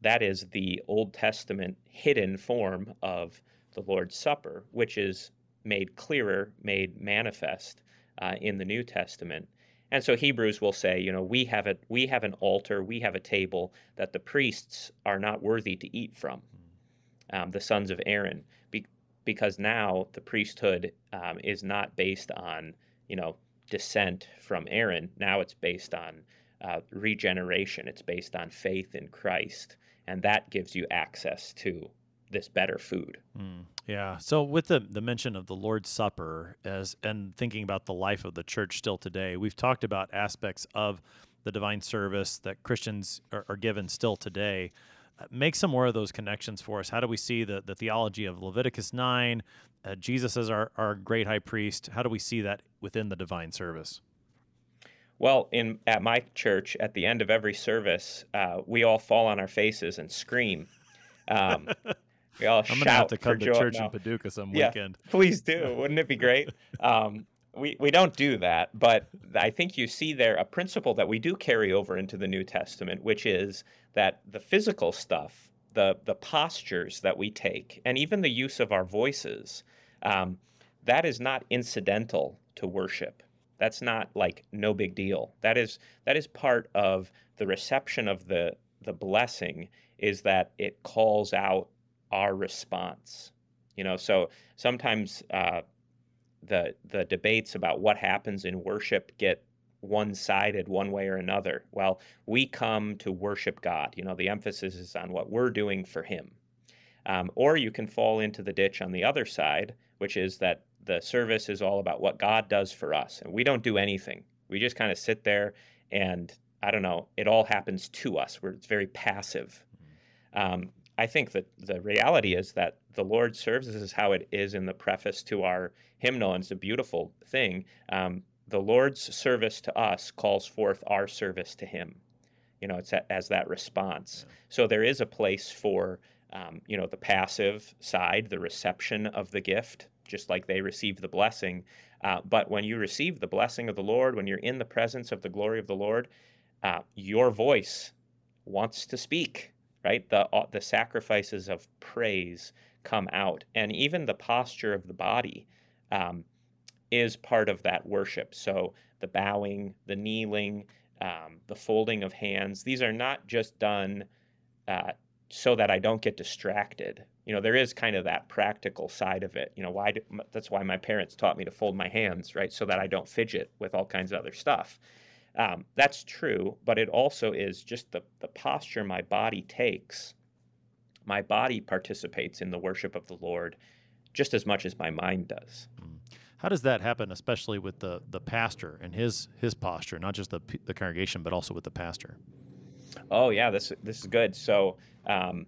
that is the Old Testament hidden form of the Lord's Supper, which is made clearer, made manifest uh, in the New Testament. And so Hebrews will say, you know, we have a we have an altar, we have a table that the priests are not worthy to eat from, um, the sons of Aaron, be, because now the priesthood um, is not based on you know descent from Aaron. Now it's based on uh, regeneration. It's based on faith in Christ, and that gives you access to this better food. Mm, yeah. So with the the mention of the Lord's Supper as and thinking about the life of the church still today, we've talked about aspects of the divine service that Christians are, are given still today. Uh, make some more of those connections for us. How do we see the, the theology of Leviticus 9, uh, Jesus as our, our great high priest? How do we see that within the divine service? Well, in at my church, at the end of every service, uh, we all fall on our faces and scream. Um, (laughs) We all I'm gonna have to come to church in Paducah some yeah, weekend. (laughs) Please do. Wouldn't it be great? (laughs) Um, we, we don't do that, but I think you see there a principle that we do carry over into the New Testament, which is that the physical stuff, the the postures that we take, and even the use of our voices, Um, that is not incidental to worship. That's not like no big deal. That is that is part of the reception of the the blessing is that it calls out our response. You know, so sometimes uh, the the debates about what happens in worship get one-sided one way or another. Well, we come to worship God. You know, the emphasis is on what we're doing for Him. Um, or you can fall into the ditch on the other side, which is that the service is all about what God does for us, and we don't do anything. We just kind of sit there, and I don't know, it all happens to us. Where it's very passive. Um, I think that the reality is that the Lord serves. This is how it is in the preface to our hymnal, and it's a beautiful thing. Um, the Lord's service to us calls forth our service to Him. You know, it's a, as that response. Yeah. So there is a place for, um, you know, the passive side, the reception of the gift, just like they receive the blessing. Uh, but when you receive the blessing of the Lord, when you're in the presence of the glory of the Lord, uh, your voice wants to speak, right? The uh, the sacrifices of praise come out, and even the posture of the body. Um, is part of that worship. So the bowing, the kneeling, um, the folding of hands, these are not just done uh, so that I don't get distracted. You know, there is kind of that practical side of it. You know, why? Do, that's why my parents taught me to fold my hands, right, so that I don't fidget with all kinds of other stuff. Um, that's true, but it also is just the the posture my body takes. My body participates in the worship of the Lord just as much as my mind does. Mm. How does that happen, especially with the the pastor and his his posture, not just the the congregation, but also with the pastor? Oh yeah, this this is good. So um,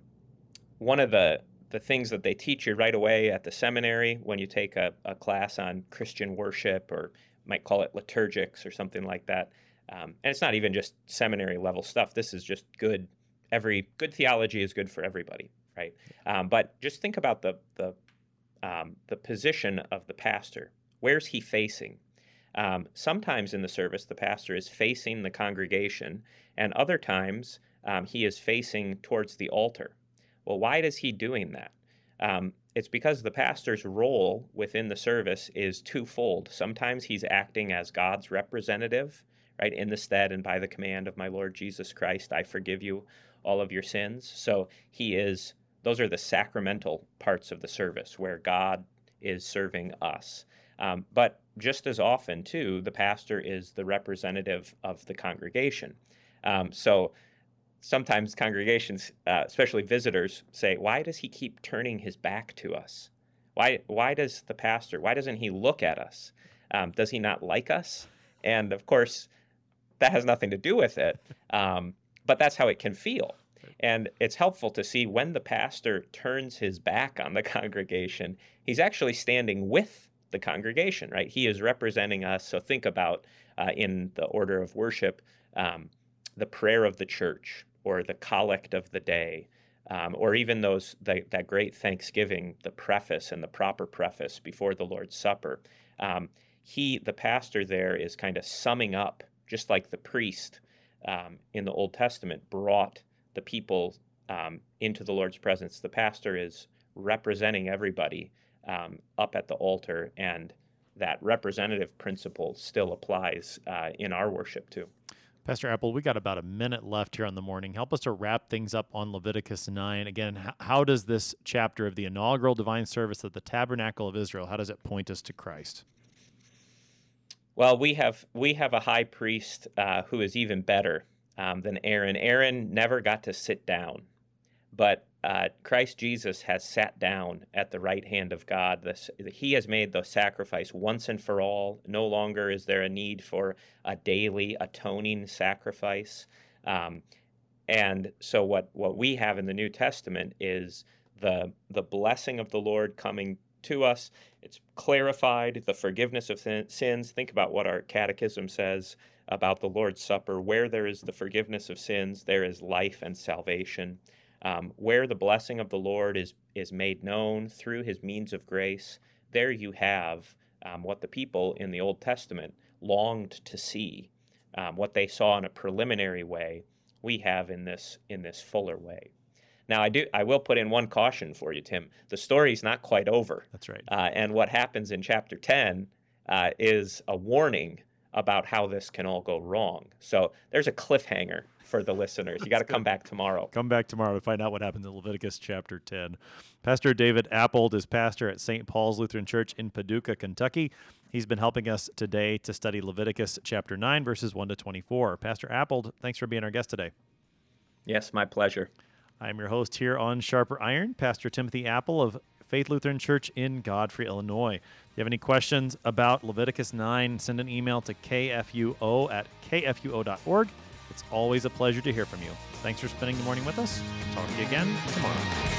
one of the the things that they teach you right away at the seminary when you take a, a class on Christian worship or might call it liturgics or something like that. Um, and it's not even just seminary level stuff. This is just good. Every good theology is good for everybody, right? Um, but just think about the the um, the position of the pastor. Where's he facing? Um, sometimes in the service, the pastor is facing the congregation, and other times um, he is facing towards the altar. Well, why is he doing that? Um, it's because the pastor's role within the service is twofold. Sometimes he's acting as God's representative, right, in the stead and by the command of my Lord Jesus Christ, I forgive you all of your sins. So he is, those are the sacramental parts of the service where God is serving us. Um, but just as often, too, the pastor is the representative of the congregation. Um, so sometimes congregations, uh, especially visitors, say, "Why does he keep turning his back to us? Why why does the pastor? Why doesn't he look at us? Um, does he not like us?" And of course, that has nothing to do with it. Um, but that's how it can feel. And it's helpful to see when the pastor turns his back on the (laughs) congregation, he's actually standing with the congregation, right? He is representing us. So think about uh, in the order of worship um, the prayer of the church or the collect of the day. Um, or even those the, that great Thanksgiving, the preface and the proper preface before the Lord's Supper. Um, he, the pastor, there is kind of summing up, just like the priest um, in the Old Testament brought the people um, into the Lord's presence. The pastor is representing everybody um, up at the altar, and that representative principle still applies uh, in our worship too. Pastor Appold, we got about a minute left here on the morning. Help us to wrap things up on Leviticus 9. Again, how does this chapter of the inaugural divine service at the Tabernacle of Israel, how does it point us to Christ? Well, we have we have a high priest uh, who is even better um, than Aaron. Aaron never got to sit down, but uh, Christ Jesus has sat down at the right hand of God. This, he has made the sacrifice once and for all. No longer is there a need for a daily atoning sacrifice. Um, and so, what, what we have in the New Testament is the, the blessing of the Lord coming to us. It's clarified the forgiveness of sins. Think about what our catechism says about the Lord's Supper. Where there is the forgiveness of sins, there is life and salvation. Um, where the blessing of the Lord is, is made known through his means of grace, there you have um, what the people in the Old Testament longed to see. Um, what they saw in a preliminary way, we have in this, in this fuller way. Now, I do. I will put in one caution for you, Tim. The story's not quite over. That's right. Uh, and what happens in chapter 10 uh, is a warning about how this can all go wrong. So there's a cliffhanger for the listeners. You got to come back tomorrow. Come back tomorrow to find out what happens in Leviticus chapter 10. Pastor David Appold is pastor at St. Paul's Lutheran Church in Paducah, Kentucky. He's been helping us today to study Leviticus chapter 9, verses 1 to 24. Pastor Appold, thanks for being our guest today. Yes, my pleasure. I'm your host here on Sharper Iron, Pastor Timothy Appel of Faith Lutheran Church in Godfrey, Illinois. If you have any questions about Leviticus 9, send an email to kfuo at kfuo.org. It's always a pleasure to hear from you. Thanks for spending the morning with us. Talk to you again tomorrow.